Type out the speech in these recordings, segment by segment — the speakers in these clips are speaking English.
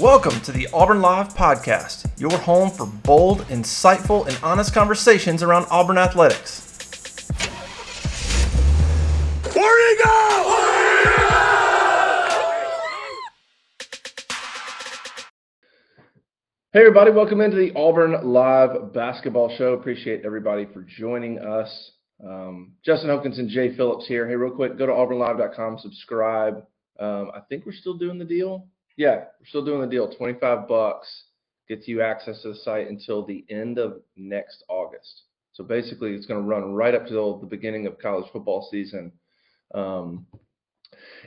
Welcome to the Auburn Live Podcast, your home for bold, insightful, and honest conversations around Auburn athletics. Where you go? Hey, everybody, welcome into the Auburn Live Basketball Show. Appreciate everybody for joining us. Um, Justin Hokanson, Jay Phillips here. Hey, real quick, go to auburnlive.com, subscribe. Um, I think we're still doing the deal. Yeah, we're still doing the deal. 25 bucks gets you access to the site until the end of next August. So basically, it's going to run right up till the beginning of college football season. Um,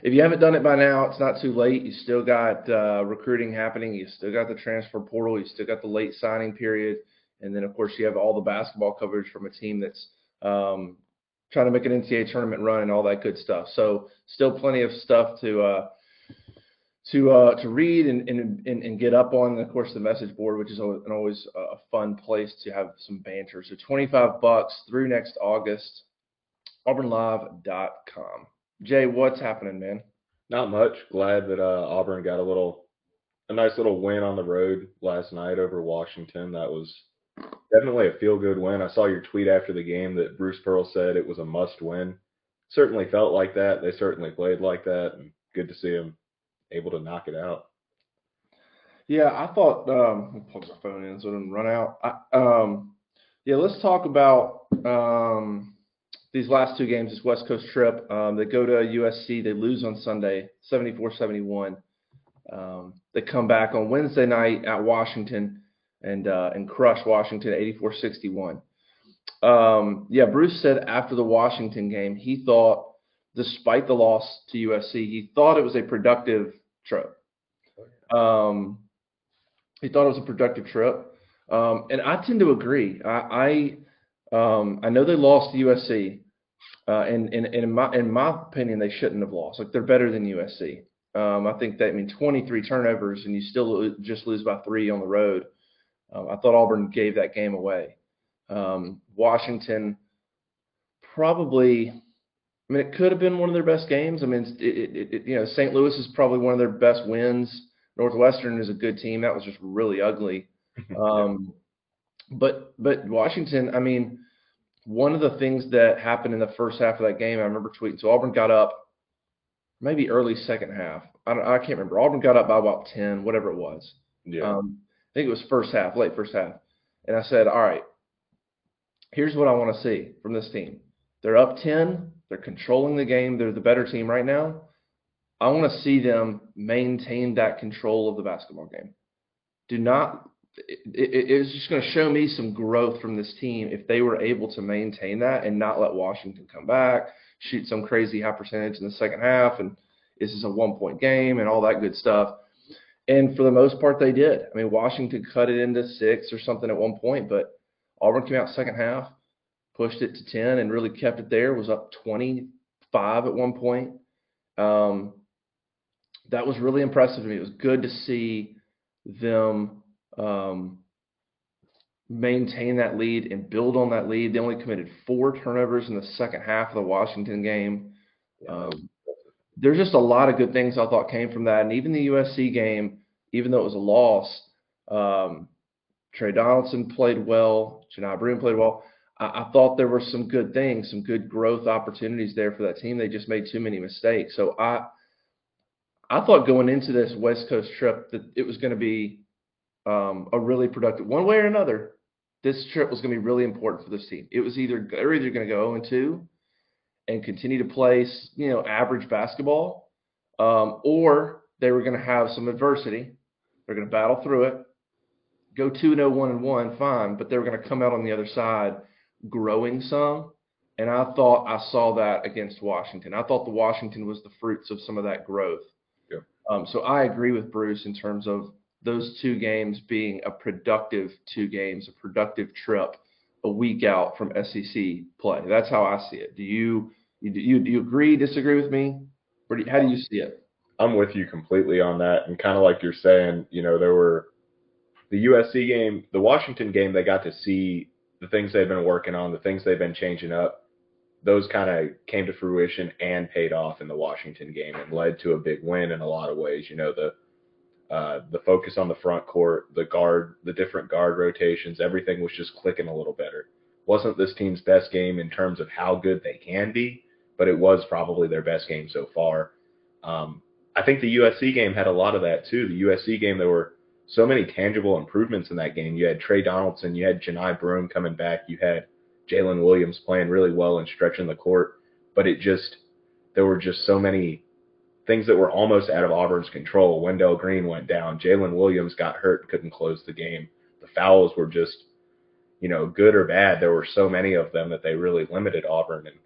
if you haven't done it by now, it's not too late. You still got uh, recruiting happening. You still got the transfer portal. You still got the late signing period. And then, of course, you have all the basketball coverage from a team that's um, trying to make an NCAA tournament run and all that good stuff. So, still plenty of stuff to uh, to uh, to read and, and, and, get up on. And of course, the message board, which is always, always a fun place to have some banter. So, 25 bucks through next August. AuburnLive.com. Jay, what's happening, man? Not much. Glad that uh, Auburn got a little, a nice little win on the road last night over Washington. That was definitely a feel-good win. I saw your tweet after the game that Bruce Pearl said it was a must-win. Certainly felt like that. They certainly played like that, and good to see them able to knock it out. Yeah, I thought. Um, me plug my phone in so it doesn't run out. I, um, yeah, let's talk about. Um, these last two games, this West Coast trip. Um, they go to USC. They lose on Sunday, 74-71. Um, they come back on Wednesday night at Washington and uh, and crush Washington 84-61. Um, yeah, Bruce said after the Washington game, he thought, despite the loss to USC, he thought it was a productive trip. Um, he thought it was a productive trip, um, and I tend to agree. I, I um, I know they lost to USC, uh, and, and, and, in my in my opinion, they shouldn't have lost. Like they're better than USC. Um, I think that I mean 23 turnovers, and you still just lose by three on the road. Um, I thought Auburn gave that game away. Um, Washington probably. I mean, it could have been one of their best games. I mean, it, it, it, you know, St. Louis is probably one of their best wins. Northwestern is a good team. That was just really ugly. Um, but but Washington, I mean, one of the things that happened in the first half of that game, I remember tweeting. So Auburn got up, maybe early second half. I don't, I can't remember. Auburn got up by about ten, whatever it was. Yeah. Um, I think it was first half, late first half. And I said, all right, here's what I want to see from this team. They're up ten. They're controlling the game. They're the better team right now. I want to see them maintain that control of the basketball game. Do not it, it, it's just going to show me some growth from this team if they were able to maintain that and not let Washington come back, shoot some crazy high percentage in the second half, and this is a one point game and all that good stuff. And for the most part, they did. I mean, Washington cut it into six or something at one point, but Auburn came out second half, pushed it to 10, and really kept it there, was up 25 at one point. Um, that was really impressive to me. It was good to see them um, maintain that lead and build on that lead. They only committed four turnovers in the second half of the Washington game. Um, there's just a lot of good things I thought came from that. And even the USC game, even though it was a loss, um, Tre Donaldson played well. Johni Broome played well. I, thought there were some good things, some good growth opportunities there for that team. They just made too many mistakes. So I, I thought going into this West Coast trip that it was going to be um, a really productive one way or another. This trip was going to be really important for this team. It was either they're either going to go 0 2 and continue to play, you know, average basketball, um, or they were going to have some adversity. They're going to battle through it, go 2 0, 1 and 1, fine, but they were going to come out on the other side growing some. And I thought I saw that against Washington. I thought the Washington was the fruits of some of that growth. Yeah. Um, so I agree with Bruce in terms of those two games being a productive two games, a productive trip, a week out from SEC play. That's how I see it. Do you do you, do you agree, disagree with me, or do you, how do you see it? I'm with you completely on that, and kind of like you're saying, you know, there were the USC game, the Washington game. They got to see the things they've been working on, the things they've been changing up. Those kind of came to fruition and paid off in the Washington game and led to a big win in a lot of ways. You know, the uh, the focus on the front court, the guard, the different guard rotations, everything was just clicking a little better. Wasn't this team's best game in terms of how good they can be, but it was probably their best game so far. Um, I think the USC game had a lot of that too. The USC game, there were so many tangible improvements in that game. You had Tre Donaldson, you had Johni Broome coming back, you had Jaylin Williams playing really well and stretching the court, but it just there were just so many things that were almost out of Auburn's control. Wendell Green went down. Jaylin Williams got hurt, couldn't close the game. The fouls were just, you know, good or bad. There were so many of them that they really limited Auburn, and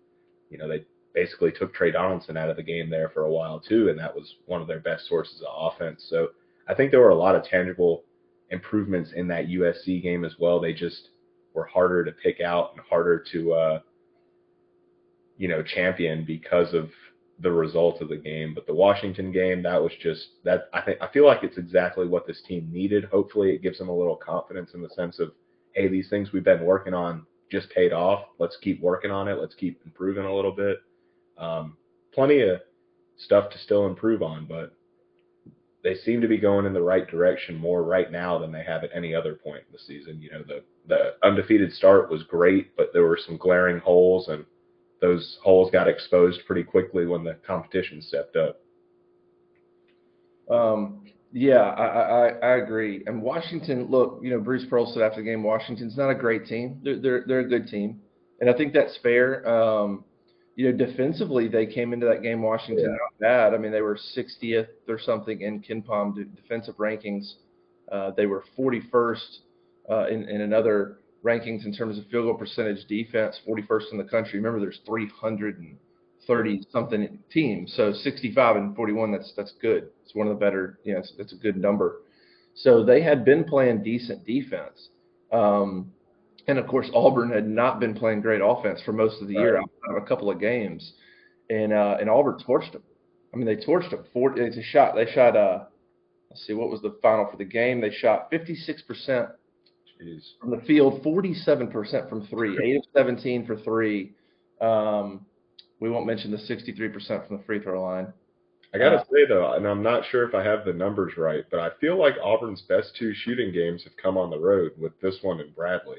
you know they basically took Tre Donaldson out of the game there for a while too, and that was one of their best sources of offense. So I think there were a lot of tangible improvements in that USC game as well. They just were harder to pick out and harder to, uh, you know, champion because of the result of the game. But the Washington game, that was just that. I think I feel like it's exactly what this team needed. Hopefully, it gives them a little confidence in the sense of, hey, these things we've been working on just paid off. Let's keep working on it. Let's keep improving a little bit. Um, plenty of stuff to still improve on, but they seem to be going in the right direction more right now than they have at any other point in the season. You know, the the undefeated start was great, but there were some glaring holes, and those holes got exposed pretty quickly when the competition stepped up. Um, yeah, I, I, I agree. And Washington, look, you know, Bruce Pearl said after the game, Washington's not a great team. They're they're, they're a good team, and I think that's fair. Um, you know, defensively, they came into that game Washington yeah. not bad. I mean, they were 60th or something in KenPom defensive rankings. Uh, they were 41st uh, in, in another rankings in terms of field goal percentage defense, 41st in the country. Remember, there's 330 something teams, so 65 and 41. That's that's good. It's one of the better. You know, it's, it's a good number. So they had been playing decent defense. Um, and of course, Auburn had not been playing great offense for most of the year, outside of a couple of games, and uh, and Auburn torched them. I mean, they torched them. Four, it's a shot. They shot. Uh, let's see, what was the final for the game? They shot 56 percent from the field, 47 percent from three, eight of 17 for three. Um, we won't mention the 63 percent from the free throw line. I gotta uh, say though, and I'm not sure if I have the numbers right, but I feel like Auburn's best two shooting games have come on the road with this one and Bradley.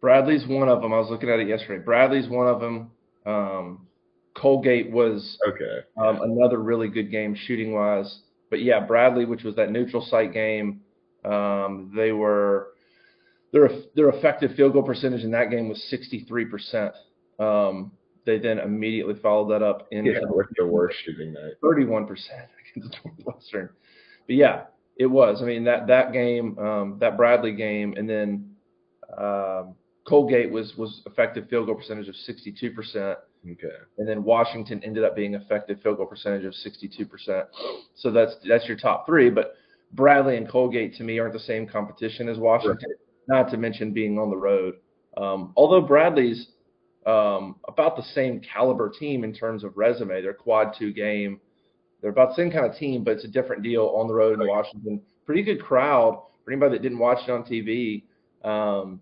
Bradley's one of them. I was looking at it yesterday. Bradley's one of them. Um, Colgate was okay. Um, another really good game shooting wise. But yeah, Bradley, which was that neutral site game, um, they were their their effective field goal percentage in that game was 63 percent. Um, they then immediately followed that up in yeah, with their worst shooting night, 31 percent against Northwestern. But yeah, it was. I mean that that game, um, that Bradley game, and then um, Colgate was was effective field goal percentage of 62 percent. Okay. And then Washington ended up being effective field goal percentage of 62 percent. So that's that's your top three. But Bradley and Colgate to me aren't the same competition as Washington. Right. Not to mention being on the road. Um, although Bradley's um, about the same caliber team in terms of resume. They're quad two game. They're about the same kind of team, but it's a different deal on the road in Washington. Pretty good crowd for anybody that didn't watch it on TV. Um,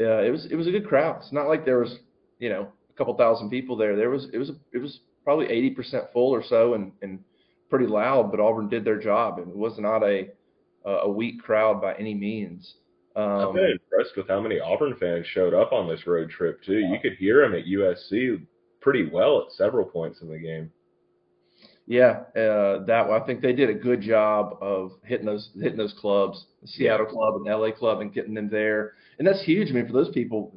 uh, it was it was a good crowd. It's not like there was you know a couple thousand people there. There was it was it was probably 80% full or so and and pretty loud. But Auburn did their job and it was not a a weak crowd by any means. Um, I'm very impressed with how many Auburn fans showed up on this road trip too. You could hear them at USC pretty well at several points in the game. Yeah, uh, that I think they did a good job of hitting those hitting those clubs, the Seattle club and LA club, and getting them there. And that's huge. I mean, for those people,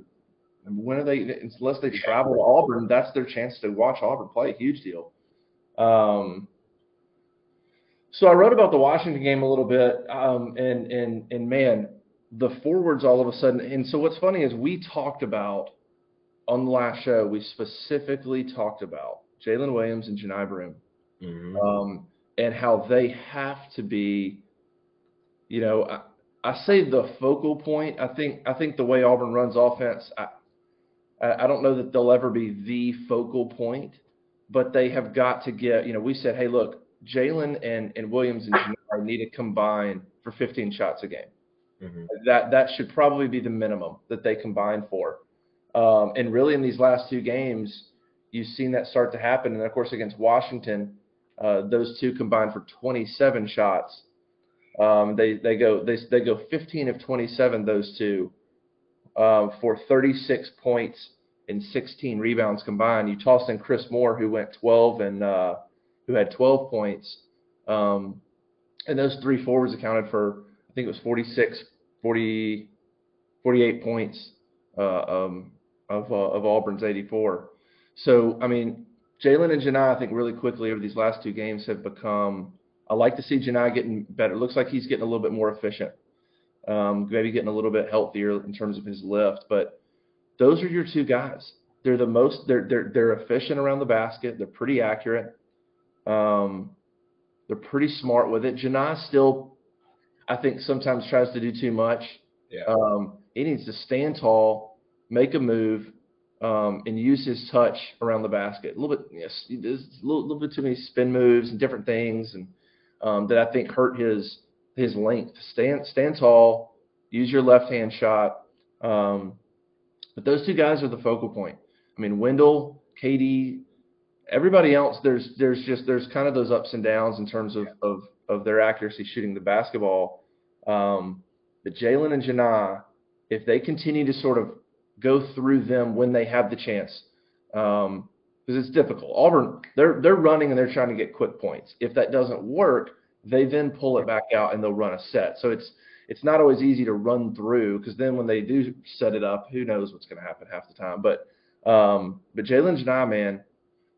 when are they? Unless they travel to Auburn, that's their chance to watch Auburn play. Huge deal. Um, so I wrote about the Washington game a little bit, um, and and and man, the forwards all of a sudden. And so what's funny is we talked about on the last show, we specifically talked about Jaylin Williams and Johni Broome mm-hmm. um, and how they have to be, you know, I, I, say the focal point. I think I think the way Auburn runs offense, I, I don't know that they'll ever be the focal point, but they have got to get. You know, we said, hey, look, Jaylin and and Williams and Johni need to combine for 15 shots a game. Mm-hmm. That that should probably be the minimum that they combine for. Um, and really, in these last two games, you've seen that start to happen. And of course, against Washington, uh, those two combined for 27 shots. Um, they they go they they go 15 of 27 those two um, for 36 points and 16 rebounds combined. You toss in Chris Moore who went 12 and uh, who had 12 points. Um, and those three forwards accounted for I think it was 46 40 48 points uh, um, of uh, of Auburn's 84. So I mean Jaylin and Johni I think really quickly over these last two games have become I like to see Johni getting better. It looks like he's getting a little bit more efficient. Um, maybe getting a little bit healthier in terms of his lift, but those are your two guys. They're the most they're they're they're efficient around the basket. They're pretty accurate. Um, they're pretty smart with it. Johni still, I think, sometimes tries to do too much. Yeah. Um, he needs to stand tall, make a move, um, and use his touch around the basket. A little bit, yes, a little, little bit too many spin moves and different things, and um, that I think hurt his his length. Stand stand tall, use your left hand shot. Um, but those two guys are the focal point. I mean, Wendell, KD, everybody else. There's there's just there's kind of those ups and downs in terms of of, of their accuracy shooting the basketball. Um, but Jaylin and Johni, if they continue to sort of go through them when they have the chance, because um, it's difficult. Auburn, they're they're running and they're trying to get quick points. If that doesn't work, they then pull it back out and they'll run a set. So it's it's not always easy to run through because then when they do set it up, who knows what's going to happen half the time. But um, but Jaylin Johni, man,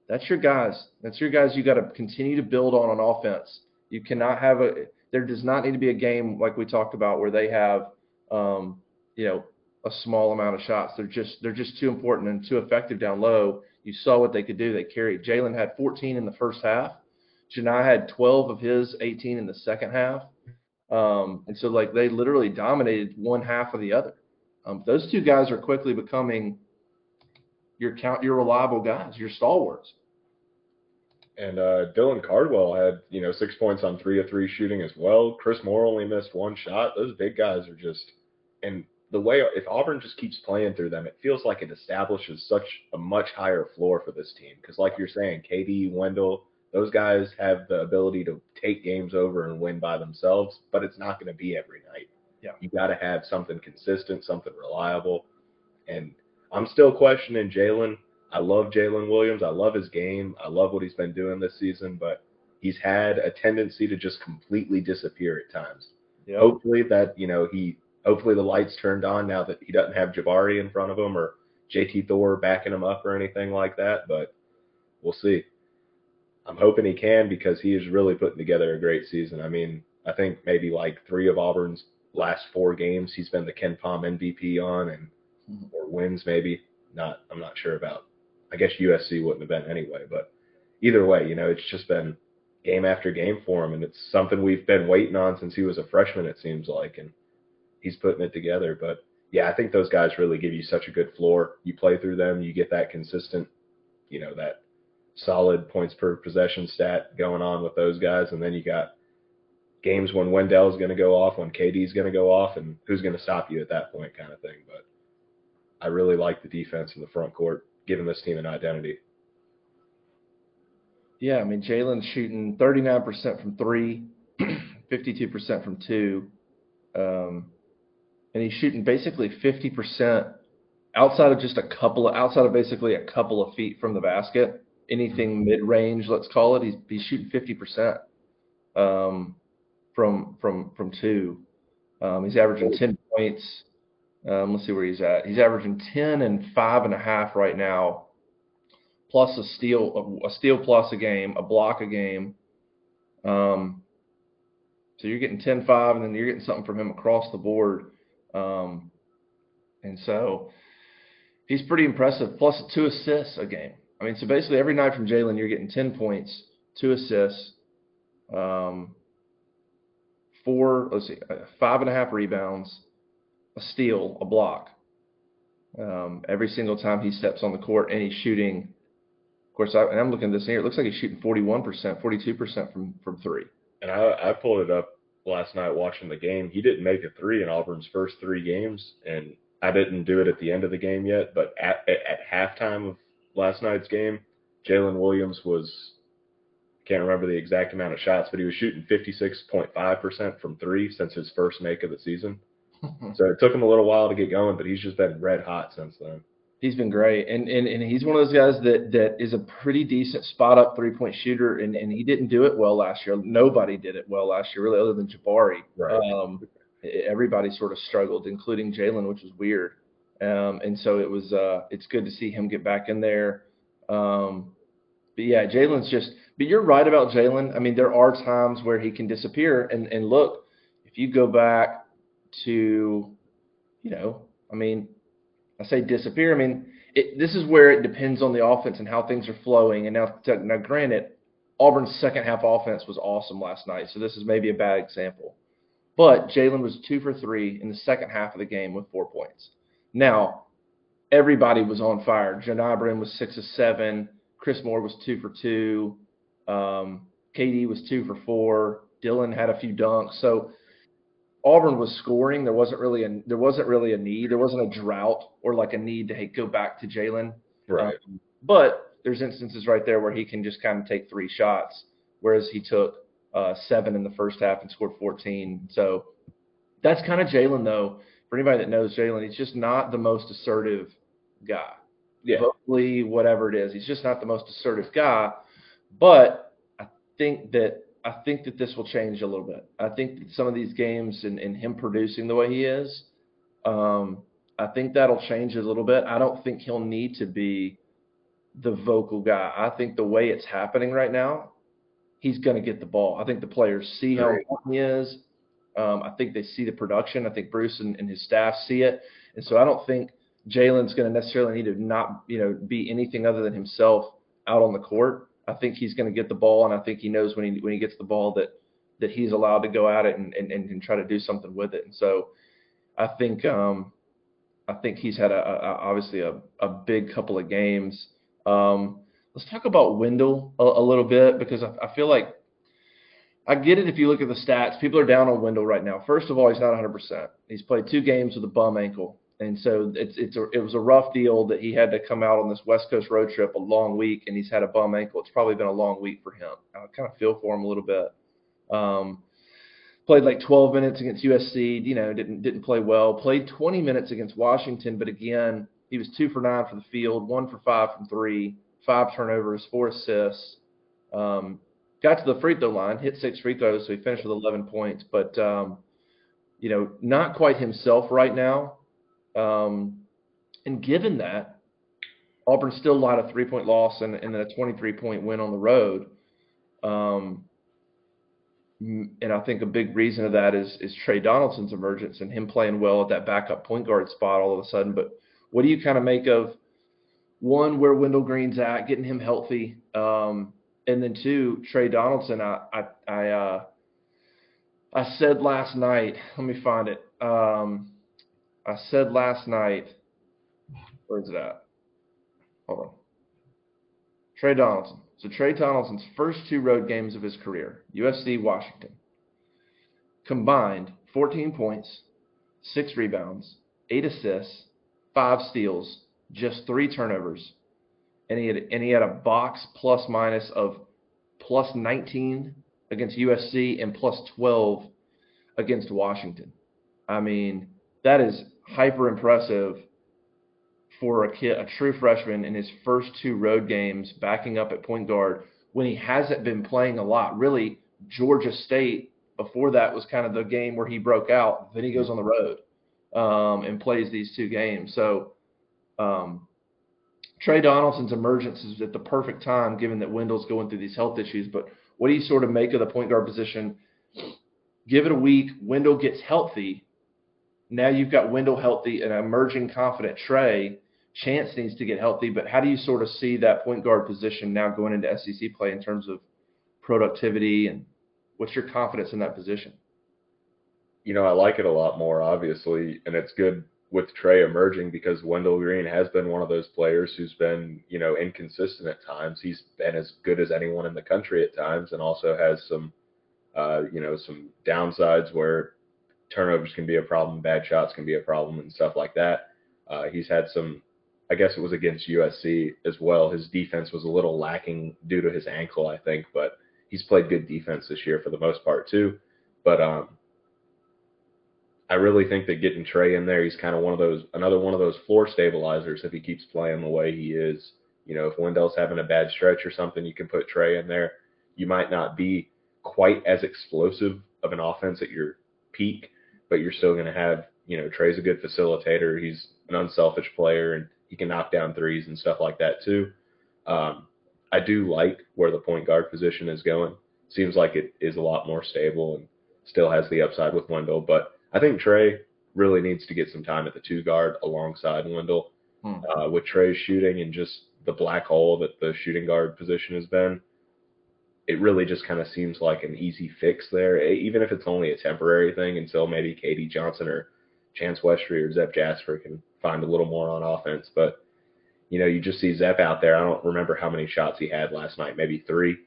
that's your guys. That's your guys. You got to continue to build on on offense. You cannot have a. There does not need to be a game like we talked about where they have, um, you know, a small amount of shots. They're just they're just too important and too effective down low. You saw what they could do. They carried. Jaylin had 14 in the first half. Johni had 12 of his 18 in the second half. Um, and so like they literally dominated one half of the other. Um, those two guys are quickly becoming your count your reliable guys, your stalwarts. And uh, Dylan Cardwell had, you know, six points on three of three shooting as well. Chris Moore only missed one shot. Those big guys are just, and the way if Auburn just keeps playing through them, it feels like it establishes such a much higher floor for this team. Because, like you're saying, KD, Wendell, those guys have the ability to take games over and win by themselves, but it's not going to be every night. Yeah. You got to have something consistent, something reliable. And I'm still questioning Jaylin. I love Jaylin Williams. I love his game. I love what he's been doing this season, but he's had a tendency to just completely disappear at times. Yep. Hopefully that, you know, he hopefully the lights turned on now that he doesn't have Jabari in front of him or JT Thor backing him up or anything like that, but we'll see. I'm hoping he can because he is really putting together a great season. I mean, I think maybe like three of Auburn's last four games he's been the KenPom MVP on and mm-hmm. or wins maybe. Not I'm not sure about. I guess USC wouldn't have been anyway, but either way, you know, it's just been game after game for him and it's something we've been waiting on since he was a freshman it seems like and he's putting it together, but yeah, I think those guys really give you such a good floor. You play through them, you get that consistent, you know, that solid points per possession stat going on with those guys, and then you got games when Wendell's going to go off, when KD's going to go off, and who's going to stop you at that point, kind of thing. But I really like the defense in the front court, giving this team an identity. Yeah, I mean Jaylin's shooting 39% from three, 52% from two, um, and he's shooting basically 50% outside of just a couple of outside of basically a couple of feet from the basket anything mid range, let's call it. He's he's shooting fifty percent um, from from from two. Um, he's averaging ten points. Um, let's see where he's at. He's averaging ten and five and a half right now, plus a steal a, a steal plus a game, a block a game. Um, so you're getting 10-5, and then you're getting something from him across the board. Um, and so he's pretty impressive. Plus two assists a game. I mean, so basically every night from Jaylin, you're getting 10 points, two assists, um, four, let's see, uh, five and a half rebounds, a steal, a block. Um, every single time he steps on the court and he's shooting, of course, I, and I'm looking at this here, it looks like he's shooting 41%, 42% from, from three. And I, I pulled it up last night watching the game. He didn't make a three in Auburn's first three games, and I didn't do it at the end of the game yet, but at, at, at halftime of last night's game, Jaylin Williams was can't remember the exact amount of shots, but he was shooting 56.5% from three since his first make of the season. so it took him a little while to get going, but he's just been red hot since then. He's been great, and and, and he's one of those guys that that is a pretty decent spot up three point shooter, and, and he didn't do it well last year. Nobody did it well last year, really, other than Jabari. Right. Um, everybody sort of struggled, including Jaylin, which was weird. Um, and so it was uh, it's good to see him get back in there. Um, but yeah, Jaylin's just. But you're right about Jaylin. I mean, there are times where he can disappear, and and look, if you go back to, you know, I mean, I say disappear. I mean, it, this is where it depends on the offense and how things are flowing. And now, now, granted, Auburn's second half offense was awesome last night, so this is maybe a bad example. But Jaylin was two for three in the second half of the game with four points. Now, everybody was on fire. Johni Broome was six of seven. Chris Moore was two for two. Um, KD was two for four. Dylan had a few dunks. So Auburn was scoring. There wasn't really a there wasn't really a need. There wasn't a drought or like a need to hey, go back to Jaylin. Right. Um, but there's instances right there where he can just kind of take three shots, whereas he took uh, seven in the first half and scored 14. So that's kind of Jaylin, though. For anybody that knows Jaylin, he's just not the most assertive guy. Yeah. Vocally, whatever it is, he's just not the most assertive guy. But I think that I think that this will change a little bit. I think that some of these games and, and him producing the way he is, um, I think that'll change a little bit. I don't think he'll need to be the vocal guy. I think the way it's happening right now, he's going to get the ball. I think the players see how important he is. Um, I think they see the production. I think Bruce and, and his staff see it, and so I don't think Jaylin's going to necessarily need to not you know be anything other than himself out on the court. I think he's going to get the ball, and I think he knows when he when he gets the ball that that he's allowed to go at it and, and, and try to do something with it. And so I think um, I think he's had a, a obviously a, a big couple of games. Um, let's talk about Wendell a, a little bit because I, I, feel like I get it if you look at the stats. People are down on Wendell right now. First of all, he's not 100%. He's played two games with a bum ankle. And so it's it's a, it was a rough deal that he had to come out on this West Coast road trip a long week, and he's had a bum ankle. It's probably been a long week for him. I kind of feel for him a little bit. Um, played like 12 minutes against USC. You know, didn't didn't play well. Played 20 minutes against Washington, but again, he was two for nine for the field, one for five from three, five turnovers, four assists. Um, got to the free throw line, hit six free throws, so he finished with 11 points. But um, you know, not quite himself right now. Um, and given that, Auburn still allowed a three point loss and, and then a 23 point win on the road. Um, and I think a big reason of that is is Tre Donaldson's emergence and him playing well at that backup point guard spot all of a sudden. But what do you kind of make of one where Wendell Green's at, getting him healthy, um, and then two Tre Donaldson? I I I, uh, I said last night. Let me find it. Um, I said last night, where's it at? Hold on. Tre Donaldson. So Tre Donaldson's first two road games of his career, USC, Washington, combined 14 points, six rebounds, eight assists, five steals, just three turnovers, and he had and he had a box plus minus of plus 19 against USC and plus 12 against Washington. I mean, that is hyper impressive for a kid, a true freshman in his first two road games, backing up at point guard when he hasn't been playing a lot. Really, Georgia State before that was kind of the game where he broke out. Then he goes on the road um, and plays these two games. So um, Tre Donaldson's emergence is at the perfect time, given that Wendell's going through these health issues. But what do you sort of make of the point guard position? Give it a week. Wendell gets healthy now you've got Wendell healthy, and emerging confident Tre. Chance needs to get healthy, but how do you sort of see that point guard position now going into SEC play in terms of productivity and what's your confidence in that position? You know, I like it a lot more, obviously, and it's good with Tre emerging because Wendell Green has been one of those players who's been, you know, inconsistent at times. He's been as good as anyone in the country at times, and also has some, uh, you know, some downsides where turnovers can be a problem, bad shots can be a problem, and stuff like that. Uh, he's had some, I guess it was against USC as well. His defense was a little lacking due to his ankle, I think, but he's played good defense this year for the most part too. But um, I really think that getting Tre in there, he's kind of one of those another one of those floor stabilizers if he keeps playing the way he is. You know, if Wendell's having a bad stretch or something, you can put Tre in there. You might not be quite as explosive of an offense at your peak, but you're still going to have, you know, Tre's a good facilitator. He's an unselfish player and he can knock down threes and stuff like that too. Um, I do like where the point guard position is going. Seems like it is a lot more stable and still has the upside with Wendell, but I think Tre really needs to get some time at the two guard alongside Wendell. Hmm. Uh, with Tre's shooting and just the black hole that the shooting guard position has been, it really just kind of seems like an easy fix there, even if it's only a temporary thing until maybe KD Johnson or Chance Westry or Zep Jasper can find a little more on offense. But you know, you just see Zep out there. I don't remember how many shots he had last night, maybe three,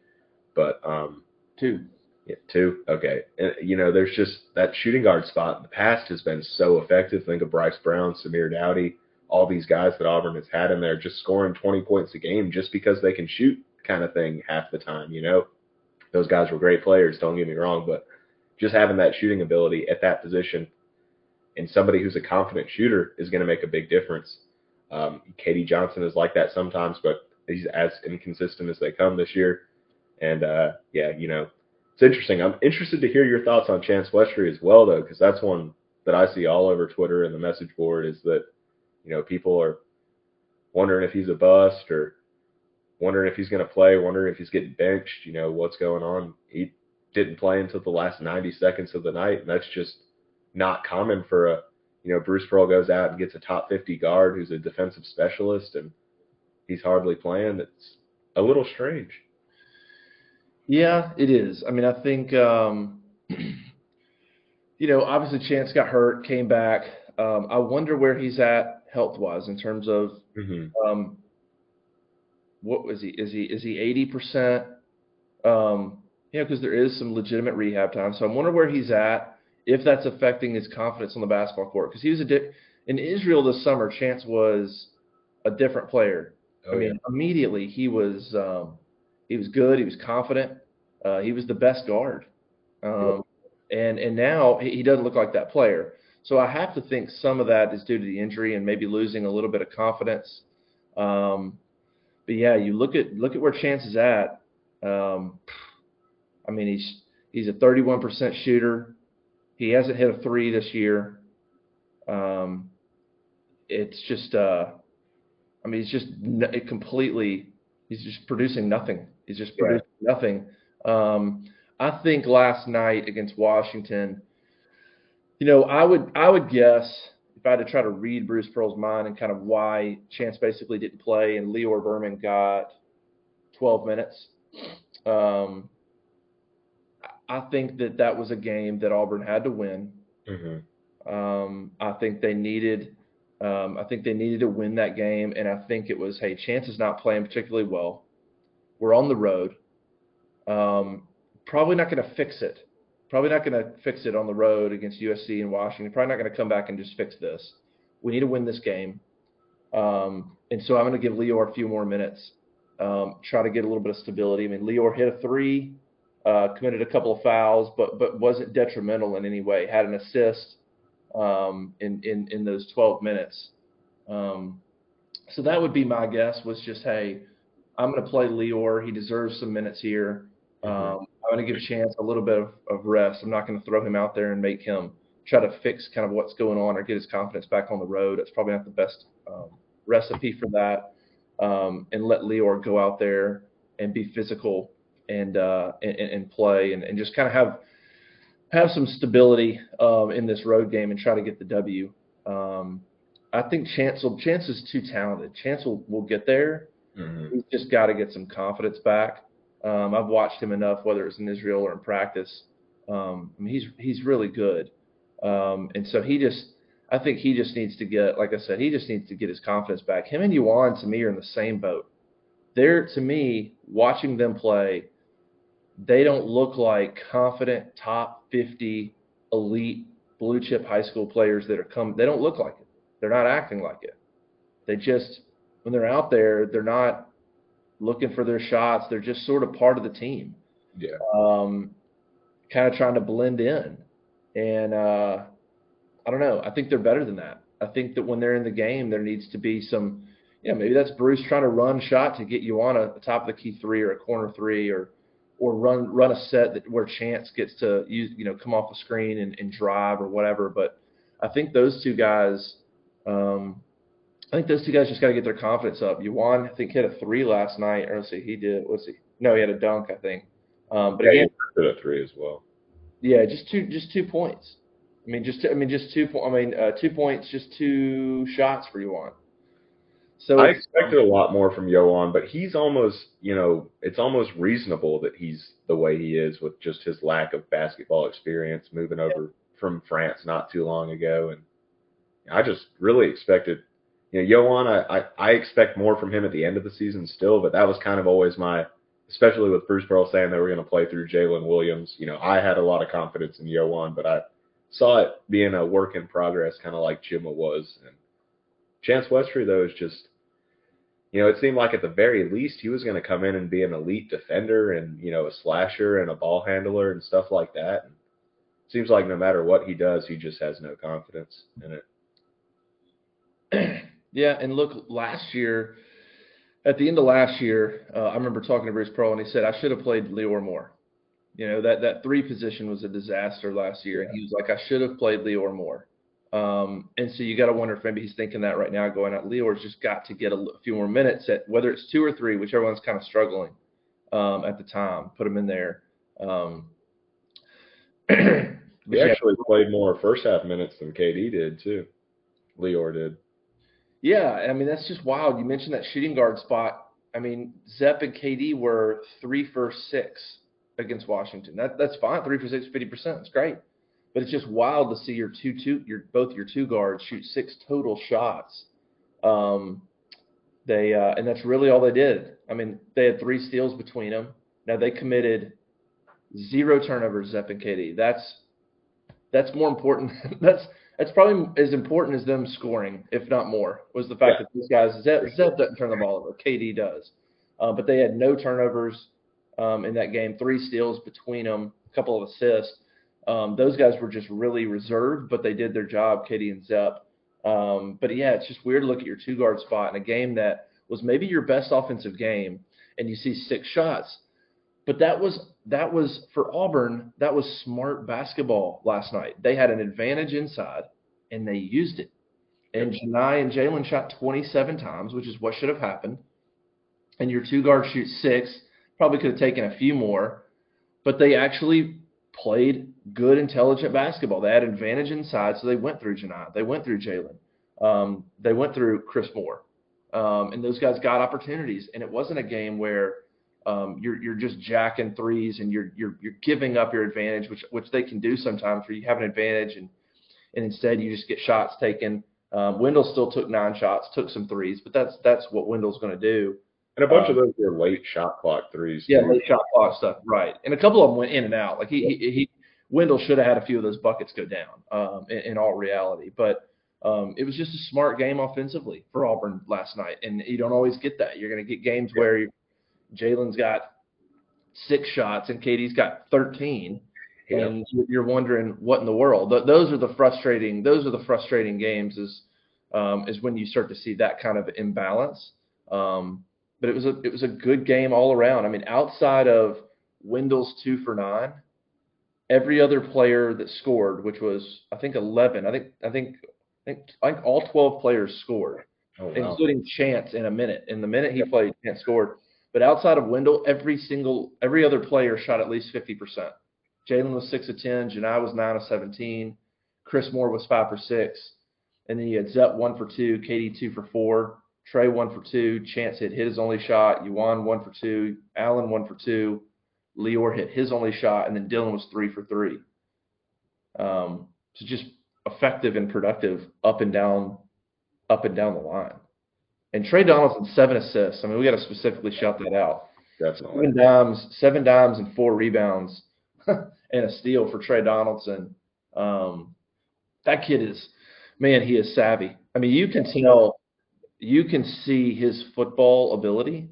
but um, Two. yeah, two. Okay, and, you know, there's just that shooting guard spot in the past has been so effective. Think of Bryce Brown, Samir Doughty, all these guys that Auburn has had in there, just scoring 20 points a game just because they can shoot, kind of thing, half the time. You know, those guys were great players. Don't get me wrong, but just having that shooting ability at that position and somebody who's a confident shooter is going to make a big difference. Um, KD Johnson is like that sometimes, but he's as inconsistent as they come this year. And uh, yeah, you know, it's interesting. I'm interested to hear your thoughts on Chance Westry as well, though, because that's one that I see all over Twitter and the message board is that you know people are wondering if he's a bust or wondering if he's going to play, wondering if he's getting benched. You know what's going on. He didn't play until the last 90 seconds of the night, and that's just not common for a you know Bruce Pearl goes out and gets a top 50 guard who's a defensive specialist, and he's hardly playing. It's a little strange. Yeah, it is. I mean, I think, um, you know, obviously Chance got hurt, came back. Um, I wonder where he's at health wise in terms of hmm um, what was he? Is he is he eighty percent? Um, you know, because there is some legitimate rehab time. So I'm wondering where he's at, if that's affecting his confidence on the basketball court. Because he was a di- in Israel this summer. Chance was a different player. Oh, I mean, immediately he was um, he was good. He was confident. Uh, he was the best guard. Um, and and now he he doesn't look like that player. So I have to think some of that is due to the injury and maybe losing a little bit of confidence. Um, but yeah, you look at look at where Chance is at. Um, I mean, he's he's a 31% shooter. He hasn't hit a three this year. Um, it's just, uh, I mean, he's just n- it completely. He's just producing nothing. He's just Right. producing nothing. Um, I think last night against Washington, you know, I would I would guess if I had to try to read Bruce Pearl's mind and kind of why Chance basically didn't play and Lior Berman got 12 minutes. Um, I think that that was a game that Auburn had to win. hmm Um, I think they needed, um, I think they needed to win that game, and I think it was, hey, Chance is not playing particularly well. We're on the road. Um, probably not going to fix it. Probably not going to fix it on the road against USC and Washington. Probably not going to come back and just fix this. We need to win this game. Um, and so I'm going to give Lior a few more minutes. Um, try to get a little bit of stability. I mean, Lior hit a three, uh, committed a couple of fouls, but but wasn't detrimental in any way. Had an assist um, in, in in those 12 minutes. Um, so that would be my guess. Was just hey, I'm going to play Lior. He deserves some minutes here. Um, I'm going to give Chance a little bit of, of rest. I'm not going to throw him out there and make him try to fix kind of what's going on or get his confidence back on the road. That's probably not the best um, recipe for that. Um, and let Lior go out there and be physical and uh, and, and play and, and just kind of have have some stability um, in this road game and try to get the W. Um, I think Chance will, Chance is too talented. Chance will, will get there. hmm He's just got to get some confidence back. Um, I've watched him enough, whether it's in Israel or in practice. Um, I mean, he's he's really good, um, and so he just, I think he just needs to get, like I said, he just needs to get his confidence back. Him and Yohan to me are in the same boat. They're to me watching them play. They don't look like confident top 50 elite blue chip high school players that are come. They don't look like it. They're not acting like it. They just when they're out there, they're not looking for their shots. They're just sort of part of the team. Yeah. um, kind of trying to blend in. And uh, I don't know. I think they're better than that. I think that when they're in the game, there needs to be some, yeah, maybe that's Bruce trying to run shot to get you on a, the top of the key three or a corner three or or run run a set that where Chance gets to use you know come off the screen and, and drive or whatever. But I think those two guys, um, I think those two guys just got to get their confidence up. Yohan, I think hit a three last night. Or let's see, he did. What's he? No, he had a dunk, I think. Um, but Yeah, again, he hit a three as well. yeah, just two, just two points. I mean, just, I mean, just two. I mean, uh, two points, just two shots for Yohan. So I expected a lot more from Yohan, but he's almost, you know, it's almost reasonable that he's the way he is with just his lack of basketball experience moving over from France not too long ago. And I just really expected, you know, Yohan, I, I, I expect more from him at the end of the season still, but that was kind of always my, especially with Bruce Pearl saying they were going to play through Jaylin Williams. You know, I had a lot of confidence in Yohan, but I saw it being a work in progress, kind of like Jimma was. And Chance Westry, though, is just, you know, it seemed like at the very least he was going to come in and be an elite defender and, you know, a slasher and a ball handler and stuff like that. And seems like no matter what he does, he just has no confidence in it. Yeah, and look, last year, at the end of last year, uh, I remember talking to Bruce Pearl, and he said I should have played Lior more. You know that that three position was a disaster last year, and he was like, I should have played Lior more. Um, and so you got to wonder if maybe he's thinking that right now, going out. Lior's just got to get a few more minutes at whether it's two or three, whichever one's kind of struggling um, at the time. Put him in there. Um, He actually played more first half minutes than KD did, too. Lior did. Yeah, I mean that's just wild. You mentioned that shooting guard spot. I mean, Zep and KD were three for six against Washington. That that's fine. Three for six, 50 percent. It's great. But it's just wild to see your two two your both your two guards shoot six total shots. Um, they uh, and that's really all they did. I mean, they had three steals between them. Now they committed zero turnovers. Zep and KD. That's that's more important. that's that's probably as important as them scoring, if not more, was the fact Yeah. that these guys Zep, Zep doesn't turn the ball over, KD does, uh, but they had no turnovers um, in that game, three steals between them, a couple of assists. Um, those guys were just really reserved, but they did their job, KD and Zep. Um, but yeah, it's just weird to look at your two guard spot in a game that was maybe your best offensive game, and you see six shots. But that was that was for Auburn. That was smart basketball last night. They had an advantage inside, and they used it. And Johni and Jaylin shot 27 times, which is what should have happened. And your two guards shoot six. Probably could have taken a few more, but they actually played good, intelligent basketball. They had advantage inside, so they went through Johni. They went through Jaylin. Um, they went through Chris Moore, um, and those guys got opportunities. And it wasn't a game where um, you're you're just jacking threes and you're you're you're giving up your advantage, which which they can do sometimes, where you have an advantage and and instead you just get shots taken. Um, Wendell still took nine shots, took some threes, but that's that's what Wendell's going to do. And a bunch of Um, those were late shot clock threes. Yeah, too. late shot clock stuff, right? And a couple of them went in and out. Like he he, he Wendell should have had a few of those buckets go down. Um, in, in all reality, but um, it was just a smart game offensively for Auburn last night, and you don't always get that. You're going to get games where Jaylin's got six shots and KD's got 13, Yeah. and you're wondering what in the world. Those are the frustrating. Those are the frustrating games. Is um, is when you start to see that kind of imbalance. Um, but it was a it was a good game all around. I mean, outside of Wendell's two for nine, every other player that scored, which was I think 11. I think I think I think, I think all 12 players scored Oh, wow. including Chance in a minute. In the minute he played, Chance scored. But outside of Wendell, every single every other player shot at least fifty percent. Jaylin was six of ten, Johni was nine of seventeen, Chris Moore was five for six, and then you had Zep one for two, KD two for four, Tre one for two, Chance hit his only shot, Yohan one for two, Allen one for two, Lior hit his only shot, and then Dylan was three for three. Um, so just effective and productive up and down, up and down the line. And Tre Donaldson seven assists. I mean, we got to specifically shout that out. Definitely. Seven dimes, seven dimes, and four rebounds, and a steal for Tre Donaldson. Um, that kid is, man, he is savvy. I mean, you can tell, you can see his football ability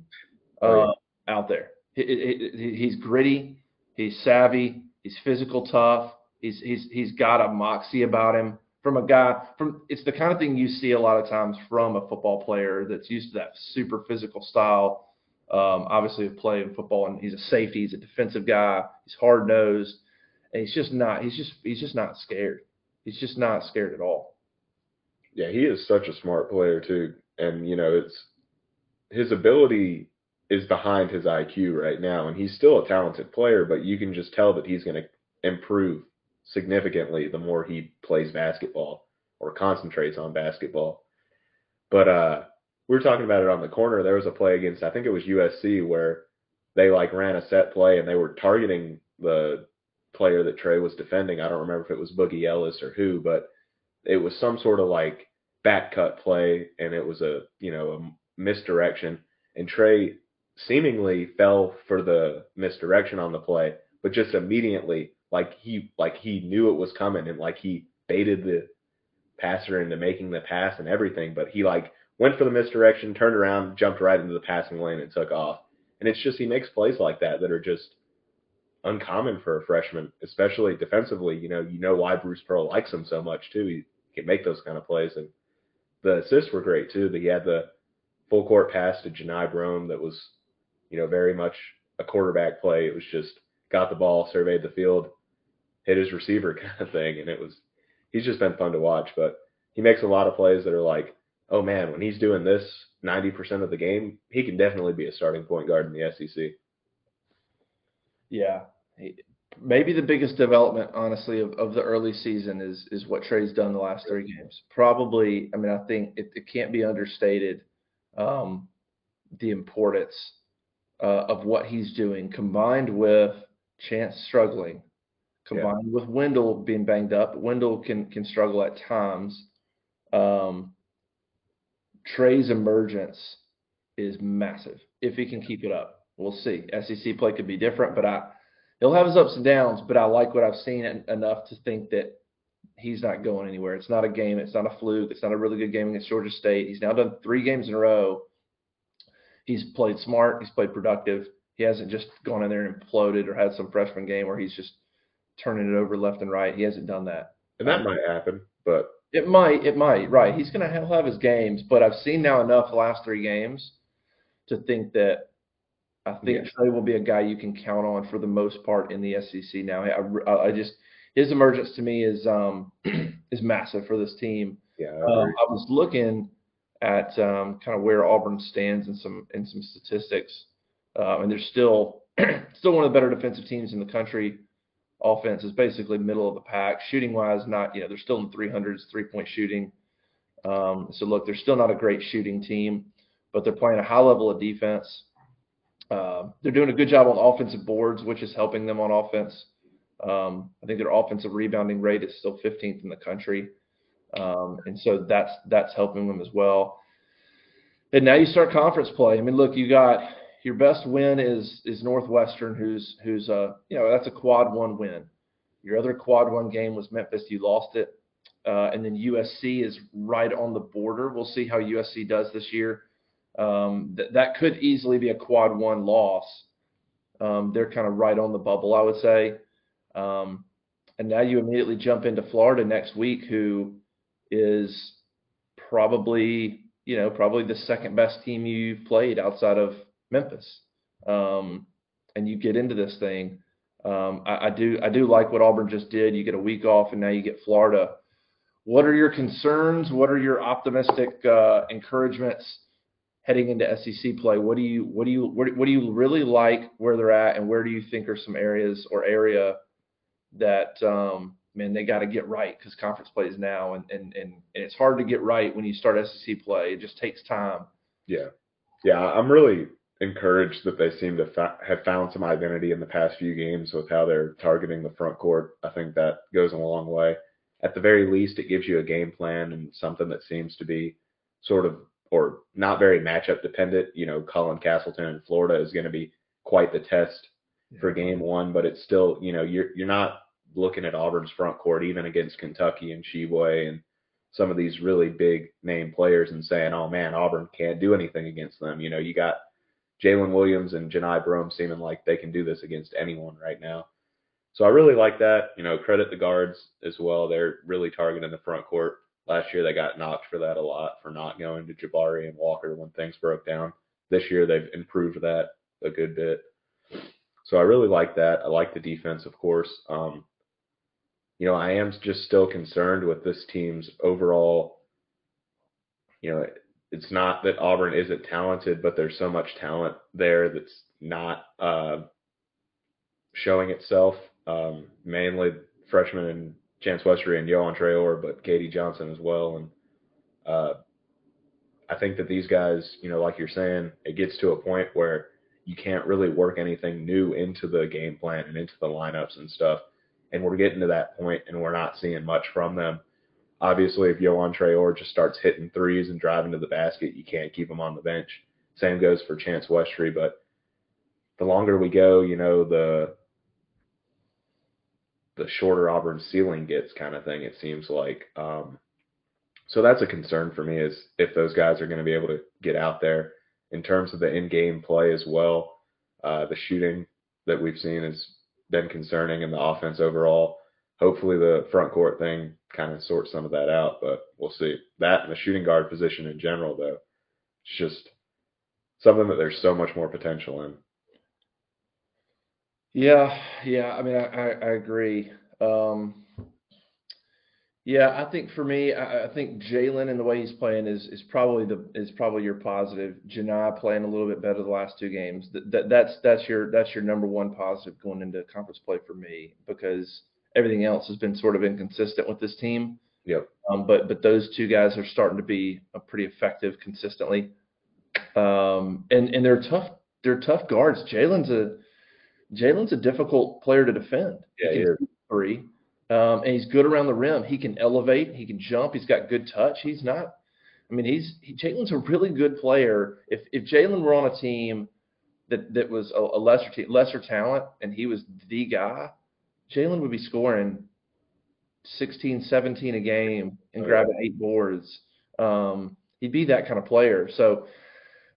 uh, Right. out there. He- he- he- he's gritty. He's savvy. He's physical tough. He's he's he's got a moxie about him from a guy from it's the kind of thing you see a lot of times from a football player that's used to that super physical style. Um, obviously, playing football, and he's a safety. He's a defensive guy. He's hard nosed, and he's just not. He's just he's just not scared. He's just not scared at all. Yeah, he is such a smart player too, and you know it's his ability is behind his IQ right now, and he's still a talented player, but you can just tell that he's going to improve significantly the more he plays basketball or concentrates on basketball. But uh, we were talking about it on the corner. There was a play against, I think it was USC, where they like ran a set play and they were targeting the player that Tre was defending. I don't remember if it was Boogie Ellis or who, but it was some sort of like back cut play and it was a you know a misdirection and Tre seemingly fell for the misdirection on the play, but just immediately like he like he knew it was coming and like he baited the passer into making the pass and everything, but he like went for the misdirection, turned around, jumped right into the passing lane and took off. And it's just he makes plays like that that are just uncommon for a freshman, especially defensively. You know, you know why Bruce Pearl likes him so much too. He can make those kind of plays, and the assists were great too. That he had the full court pass to Johni Broome that was, you know, very much a quarterback play. It was just got the ball, surveyed the field, hit his receiver kind of thing, and it was he's just been fun to watch. But he makes a lot of plays that are like, oh man, when he's doing this 90% of the game, he can definitely be a starting point guard in the SEC. Yeah, maybe the biggest development, honestly, of, of the early season is is what Tre's done the last three games. Probably, I mean, I think it, it can't be understated um, the importance uh, of what he's doing, combined with Chance struggling, combined yeah. with Wendell being banged up. Wendell can can struggle at times. Um, Tre's emergence is massive if he can keep it up. We'll see. SEC play could be different, but I he'll have his ups and downs. But I like what I've seen enough to think that he's not going anywhere. It's not a game. It's not a fluke. It's not a really good game against Georgia State. He's now done three games in a row. He's played smart. He's played productive. He hasn't just gone in there and imploded or had some freshman game where he's just turning it over left and right. He hasn't done that. And that um, might happen, but it might. It might. Right. He's going to have, have his games, but I've seen now enough the last three games to think that I think yeah. Tre will be a guy you can count on for the most part in the SEC. Now, I, I just his emergence to me is um, is massive for this team. Yeah, I, um, I was looking at um, kind of where Auburn stands in some in some statistics, uh, and they're still still one of the better defensive teams in the country. Offense is basically middle of the pack. Shooting wise, not you know they're still in the 300s, three point shooting. Um, so look, they're still not a great shooting team, but they're playing a high level of defense. Uh, they're doing a good job on offensive boards, which is helping them on offense. Um, I think their offensive rebounding rate is still 15th in the country, um, and so that's that's helping them as well. And now you start conference play. I mean, look, you got your best win is is Northwestern, who's who's a you know that's a quad one win. Your other quad one game was Memphis. You lost it, uh, and then USC is right on the border. We'll see how USC does this year. Um, th- that could easily be a quad one loss. Um, they're kind of right on the bubble, I would say. Um, and now you immediately jump into Florida next week, who is probably, you know, probably the second best team you've played outside of Memphis. Um, and you get into this thing. Um, I, I do, I do like what Auburn just did. You get a week off, and now you get Florida. What are your concerns? What are your optimistic uh, encouragements? heading into SEC play, what do you what do you what, do you really like where they're at, and where do you think are some areas or area that um, man they got to get right because conference play is now, and, and and and it's hard to get right when you start SEC play. It just takes time. Yeah, yeah, I'm really encouraged that they seem to fa- have found some identity in the past few games with how they're targeting the front court. I think that goes a long way. At the very least, it gives you a game plan and something that seems to be sort of or not very matchup dependent. You know, Colin Castleton in Florida is going to be quite the test yeah. for game one, but it's still, you know, you're you're not looking at Auburn's front court even against Kentucky and Tshiebwe and some of these really big name players and saying, "Oh man, Auburn can't do anything against them." You know, you got Jaylin Williams and Johni Broome seeming like they can do this against anyone right now. So I really like that. You know, credit the guards as well. They're really targeting the front court. Last year they got knocked for that a lot for not going to Jabari and Walker when things broke down. This year they've improved that a good bit. So I really like that. I like the defense, of course. Um, you know, I am just still concerned with this team's overall. You know, it's not that Auburn isn't talented, but there's so much talent there that's not uh, showing itself. Um, mainly freshmen and Chance Westry and Yohan Traore, but KD Johnson as well. And uh, I think that these guys, you know, like you're saying, it gets to a point where you can't really work anything new into the game plan and into the lineups and stuff. And we're getting to that point, and we're not seeing much from them. Obviously, if Yohan Traore just starts hitting threes and driving to the basket, you can't keep him on the bench. Same goes for Chance Westry, but the longer we go, you know, the the shorter Auburn ceiling gets kind of thing, it seems like. Um, so that's a concern for me is if those guys are going to be able to get out there in terms of the in-game play as well. Uh, the shooting that we've seen has been concerning in the offense overall. Hopefully the front court thing kind of sorts some of that out, but we'll see. That and the shooting guard position in general, though, it's just something that there's so much more potential in. Yeah, yeah. I mean, I, I, I agree. Um, yeah, I think for me, I, I think Jaylin and the way he's playing is is probably the is probably your positive. Johni playing a little bit better the last two games. That, that that's that's your that's your number one positive going into conference play for me because everything else has been sort of inconsistent with this team. Yep. Um, but but those two guys are starting to be uh, pretty effective consistently. Um, and and they're tough. They're tough guards. Jaylin's a Jaylin's a difficult player to defend. Yeah, he can three, um, and he's good around the rim. He can elevate. He can jump. He's got good touch. He's not. I mean, he's he, Jaylin's a really good player. If if Jaylin were on a team that that was a, a lesser team, lesser talent, and he was the guy, Jaylin would be scoring 16, 17 a game and Oh, grabbing eight boards. Um, he'd be that kind of player. So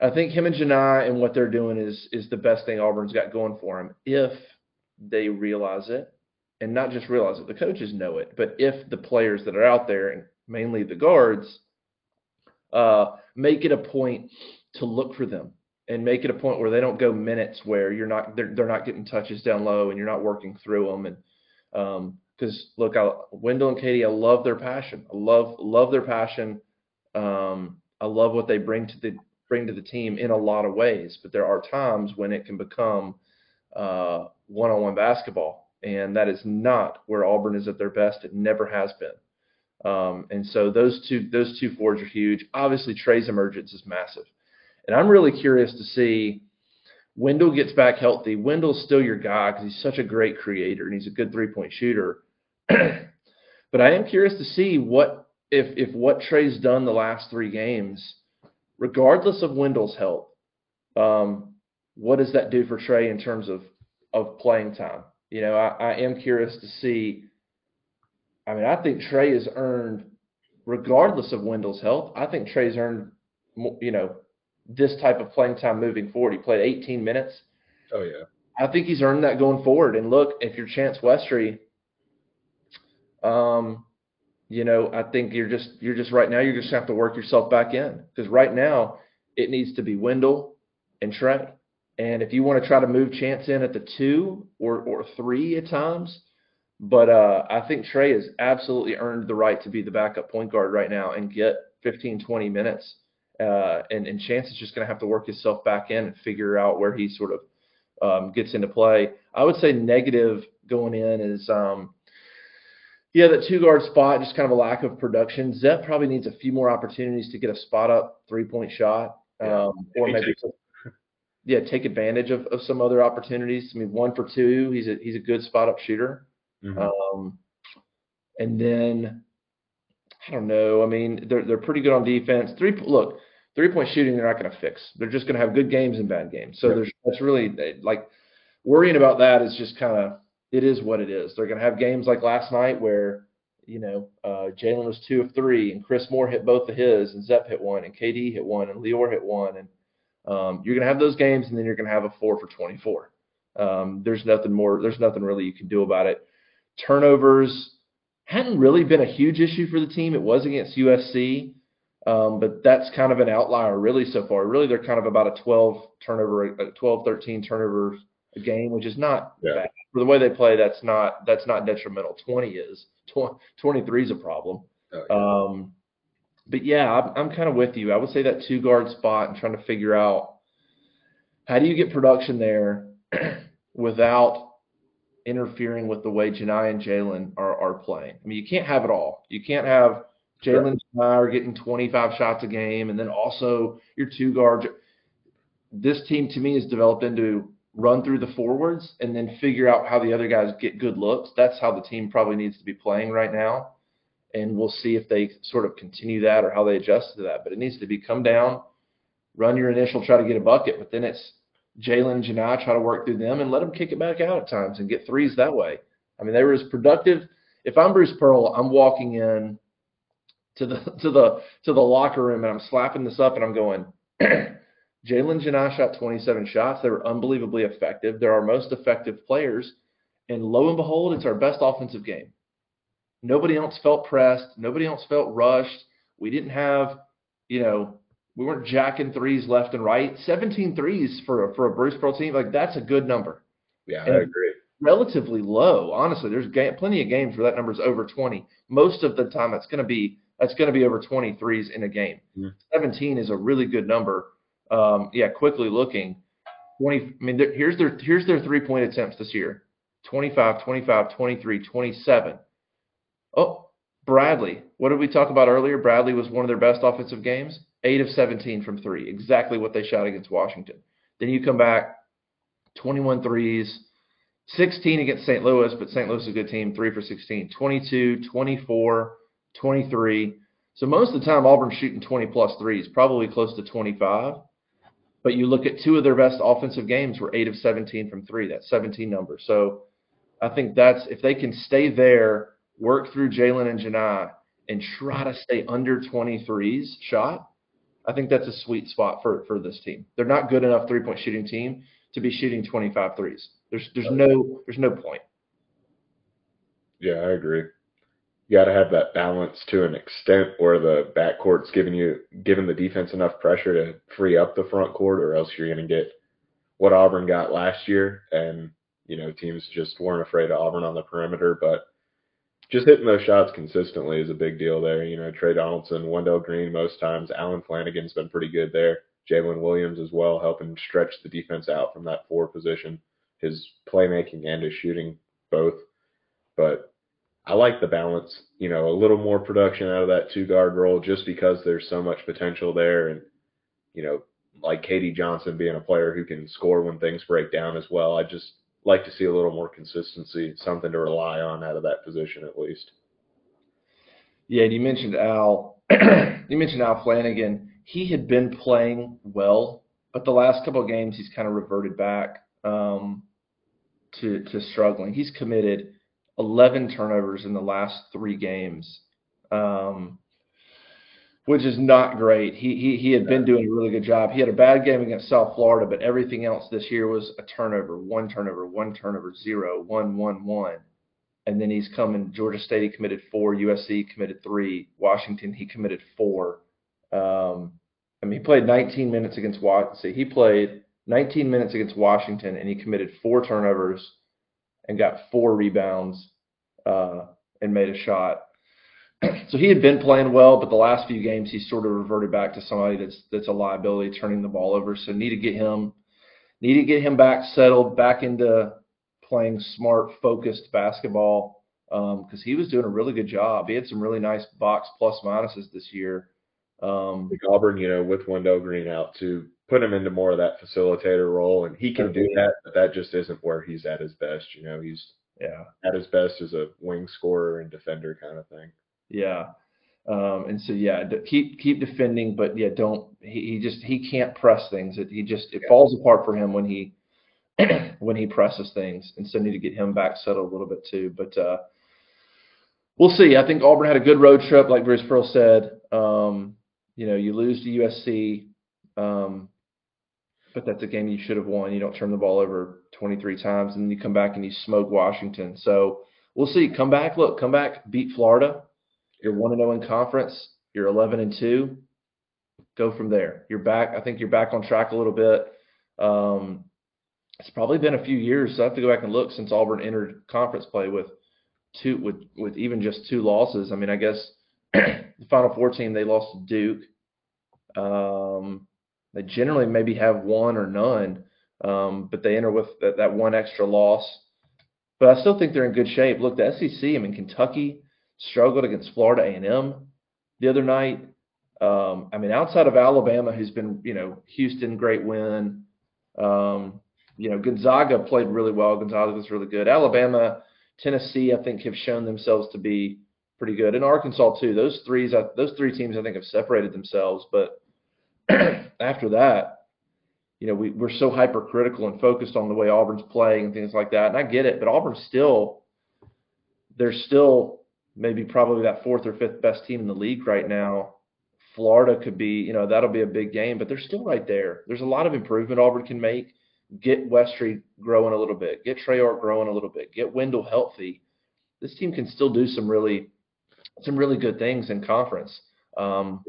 I think him and Johni and what they're doing is is the best thing Auburn's got going for him if they realize it and not just realize it. The coaches know it, but if the players that are out there, and mainly the guards, uh, make it a point to look for them and make it a point where they don't go minutes where you're not they're, they're not getting touches down low and you're not working through them and um because look I, Wendell and KD I love their passion. I love love their passion. Um I love what they bring to the bring to the team in a lot of ways but there are times when it can become uh one-on-one basketball and that is not where Auburn is at their best. It never has been. Um and so those two those two forwards are huge. Obviously Tre's emergence is massive and I'm really curious to see Wendell gets back healthy. Wendell's still your guy because he's such a great creator and he's a good three point shooter. but I am curious to see what if if what Tre's done the last three games, regardless of Wendell's health, um, what does that do for Tre in terms of of playing time? You know, I, I am curious to see. I mean, I think Tre has earned, regardless of Wendell's health, I think Tre's earned, you know, this type of playing time moving forward. He played 18 minutes. Oh yeah. I think he's earned that going forward. And look, if you're Chance Westry, um, you know, I think you're just you're just right now you're just gonna have to work yourself back in because right now it needs to be Wendell and Tre. And if you want to try to move Chance in at the two or or three at times, but uh, I think Tre has absolutely earned the right to be the backup point guard right now and get 15, 20 minutes. Uh, and, and Chance is just going to have to work himself back in and figure out where he sort of um, gets into play. I would say negative going in is, um, yeah, that two guard spot, just kind of a lack of production. Zep probably needs a few more opportunities to get a spot up three point shot, Yeah. um, or maybe, yeah, take advantage of, of some other opportunities. I mean, one for two, he's a he's a good spot up shooter. Mhm. Um, and then I don't know. I mean, they're they're pretty good on defense. Three look, three point shooting they're not going to fix. They're just going to have good games and bad games. So Yep. there's that's really like worrying about that is just kind of it is what it is. They're going to have games like last night where you know uh, Jaylin was two of three and Chris Moore hit both of his and Zep hit one and KD hit one and Lior hit one and Um, you're going to have those games, and then you're going to have a four for 24. Um, there's nothing more. There's nothing really you can do about it. Turnovers hadn't really been a huge issue for the team. It was against USC, um, but that's kind of an outlier really so far. Really, they're kind of about a 12 turnover, a 12, 13 turnovers a game, which is not Yeah. bad for the way they play. That's not that's not detrimental. 20 is. 23 is a problem. Oh, yeah. Um, but yeah, I'm, I'm kind of with you. I would say that two guard spot and trying to figure out how do you get production there without interfering with the way Johni and Jaylin are, are playing. I mean, you can't have it all. You can't have. Jaylin and Johni are getting 25 shots a game, and then also your two guards. This team to me is developed into run through the forwards and then figure out how the other guys get good looks. That's how the team probably needs to be playing right now. And we'll see if they sort of continue that or how they adjust to that. But it needs to be come down, run your initial, try to get a bucket, but then it's Jaylin and Johni try to work through them and let them kick it back out at times and get threes that way. I mean, they were as productive. If I'm Bruce Pearl, I'm walking in to the to the to the locker room and I'm slapping this up and I'm going, Jaylin Johni shot 27 shots. They were unbelievably effective. They're our most effective players. And lo and behold, it's our best offensive game. Nobody else felt pressed. Nobody else felt rushed. We didn't have, you know, we weren't jacking threes left and right. 17 threes for a, for a Bruce Pearl team, like that's a good number. yeah, I agree. Relatively low, honestly. There's plenty of games where that number's over 20. Most of the time, that's going to be that's going to be over 23s in a game. Mhm. 17 is a really good number. Um, yeah, quickly looking, 20. I mean, here's their here's their three point attempts this year: 25, 25, 23, 27. Oh, Bradley. What did we talk about earlier? Bradley was one of their best offensive games. Eight of 17 from three, exactly what they shot against Washington. Then you come back, 21 threes, 16 against St. Louis, but St. Louis is a good team, three for 16, 22, 24, 23. So most of the time, Auburn's shooting 20 plus threes, probably close to 25. But you look at two of their best offensive games were eight of 17 from three, that 17 number. So I think that's if they can stay there, work through Jaylin and Johni, and try to stay under 23s shot, I think that's a sweet spot for, for this team. They're not good enough three point shooting team to be shooting 25 threes. There's there's no there's no point. Yeah, I agree. You got to have that balance to an extent where the backcourt's giving you giving the defense enough pressure to free up the front court, or else you're going to get what Auburn got last year, and you know teams just weren't afraid of Auburn on the perimeter. But just hitting those shots consistently is a big deal there. You know, Tre Donaldson, Wendell Green most times. Allen Flanagan's been pretty good there. Jaylin Williams as well, helping stretch the defense out from that four position. His playmaking and his shooting both. But I like the balance, you know, a little more production out of that two guard role just because there's so much potential there. And, you know, like KD Johnson being a player who can score when things break down as well. I just like to see a little more consistency, something to rely on out of that position at least. Yeah, and you mentioned Al. you mentioned Al Flanagan. He had been playing well, but the last couple of games he's kind of reverted back um, to to struggling. He's committed 11 turnovers in the last three games, um, which is not great. He he he had been doing a really good job. He had a bad game against South Florida, but everything else this year was a turnover, one turnover, one turnover, zero, one, one, one and then he's coming. Georgia State he committed four, USC committed three, Washington he committed four. Um, I mean, he played 19 minutes against Washington. He played 19 minutes against Washington, and he committed four turnovers and got four rebounds uh, and made a shot. so he had been playing well, but the last few games he sort of reverted back to somebody that's that's a liability, turning the ball over. So need to get him need to get him back settled, back into playing smart, focused basketball because um, he was doing a really good job. He had some really nice box plus minuses this year. Um, Auburn, you know, with Wendell Green out to put him into more of that facilitator role, and he can do that, but that just isn't where he's at his best. You know, he's yeah, at his best as a wing scorer and defender kind of thing. yeah. Um, and so yeah, d- keep keep defending, but yeah, don't he, he just he can't press things. It, he just it Yeah. falls apart for him when he when he presses things, and so need to get him back settled a little bit too. But uh, we'll see. I think Auburn had a good road trip, like Bruce Pearl said. Um, you know, you lose to USC. Um, but that's a game you should have won. You don't turn the ball over 23 times, and you come back and you smoke Washington. So we'll see. Come back, look, come back, beat Florida. You're one and zero in conference. You're 11 and two. Go from there. You're back. I think you're back on track a little bit. Um, it's probably been a few years. So I have to go back and look since Auburn entered conference play with two with with even just two losses. I mean, I guess the Final Four team they lost to Duke. Um, they generally maybe have one or none, um, but they enter with that, that one extra loss. But I still think they're in good shape. Look, the SEC. I mean, Kentucky struggled against Florida A&M the other night. Um, I mean, outside of Alabama, who's been, you know, Houston, great win. Um, you know, Gonzaga played really well. Gonzaga was really good. Alabama, Tennessee, I think, have shown themselves to be pretty good, and Arkansas too. Those threes, those three teams, I think, have separated themselves. But after that, you know, we, we're so hypercritical and focused on the way Auburn's playing and things like that. And I get it, but Auburn's still, they're still maybe probably that fourth or fifth best team in the league right now. Florida could be, you know, that'll be a big game, but they're still right there. There's a lot of improvement Auburn can make get Westry growing a little bit, get Traore growing a little bit, get Wendell healthy. This team can still do some really, some really good things in conference. Um,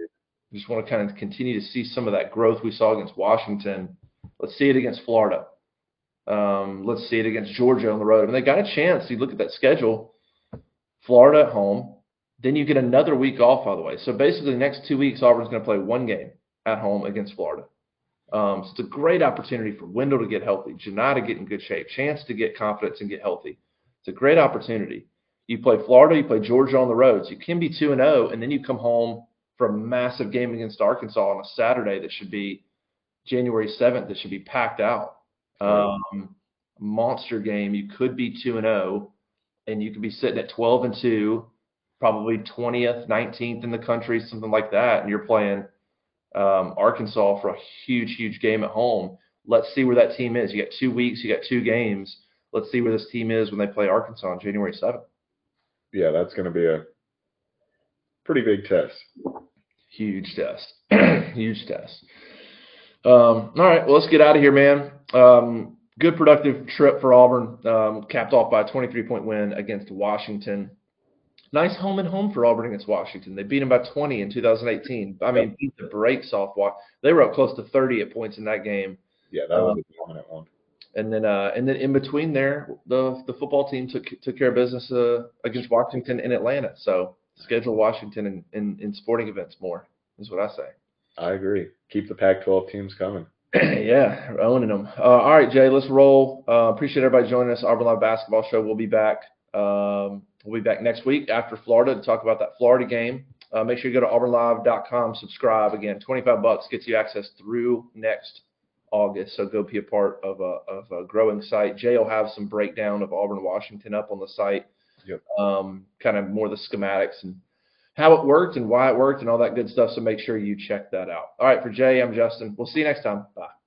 just want to kind of continue to see some of that growth we saw against Washington. Let's see it against Florida. Um, let's see it against Georgia on the road. I mean, they got a chance. You look at that schedule: Florida at home, then you get another week off. By the way, so basically, the next two weeks, Auburn's going to play one game at home against Florida. Um, so it's a great opportunity for Wendell to get healthy, Johni to get in good shape, Chance to get confidence and get healthy. It's a great opportunity. You play Florida, you play Georgia on the road, so you can be two and zero, oh, and then you come home for a massive game against Arkansas on a Saturday that should be January seventh. That should be packed out. Um, monster game. You could be two and zero, oh, and you could be sitting at twelve and two, probably twentieth, nineteenth in the country, something like that, and you're playing um, Arkansas for a huge, huge game at home. Let's see where that team is. You got two weeks, you got two games. Let's see where this team is when they play Arkansas on January 7th. Yeah, that's going to be a pretty big test. Huge test. huge test. Um, all right, well, let's get out of here, man. Um, good productive trip for Auburn, um, capped off by a 23 point win against Washington. Nice home and home for Auburn against Washington. They beat them by 20 in 2018. I mean, beat the brakes off. They were up close to 30 at points in that game. Yeah, that was um, a dominant one. And then, uh, and then in between there, the the football team took took care of business uh, against Washington in Atlanta. So schedule Washington in, in, in sporting events more is what I say. I agree. Keep the Pac-12 teams coming. yeah, owning them. Uh, all right, Jay, let's roll. Uh, appreciate everybody joining us. Auburn Live Basketball Show. We'll be back. Um, We'll be back next week after Florida to talk about that Florida game. Uh, make sure you go to auburnlive.com, subscribe. Again, 25 bucks gets you access through next August. So go be a part of a, of a growing site. Jay will have some breakdown of Auburn, Washington up on the site. Yep. Um, kind of more the schematics and how it worked and why it worked and all that good stuff. So make sure you check that out. All right, for Jay, I'm Justin. We'll see you next time. Bye.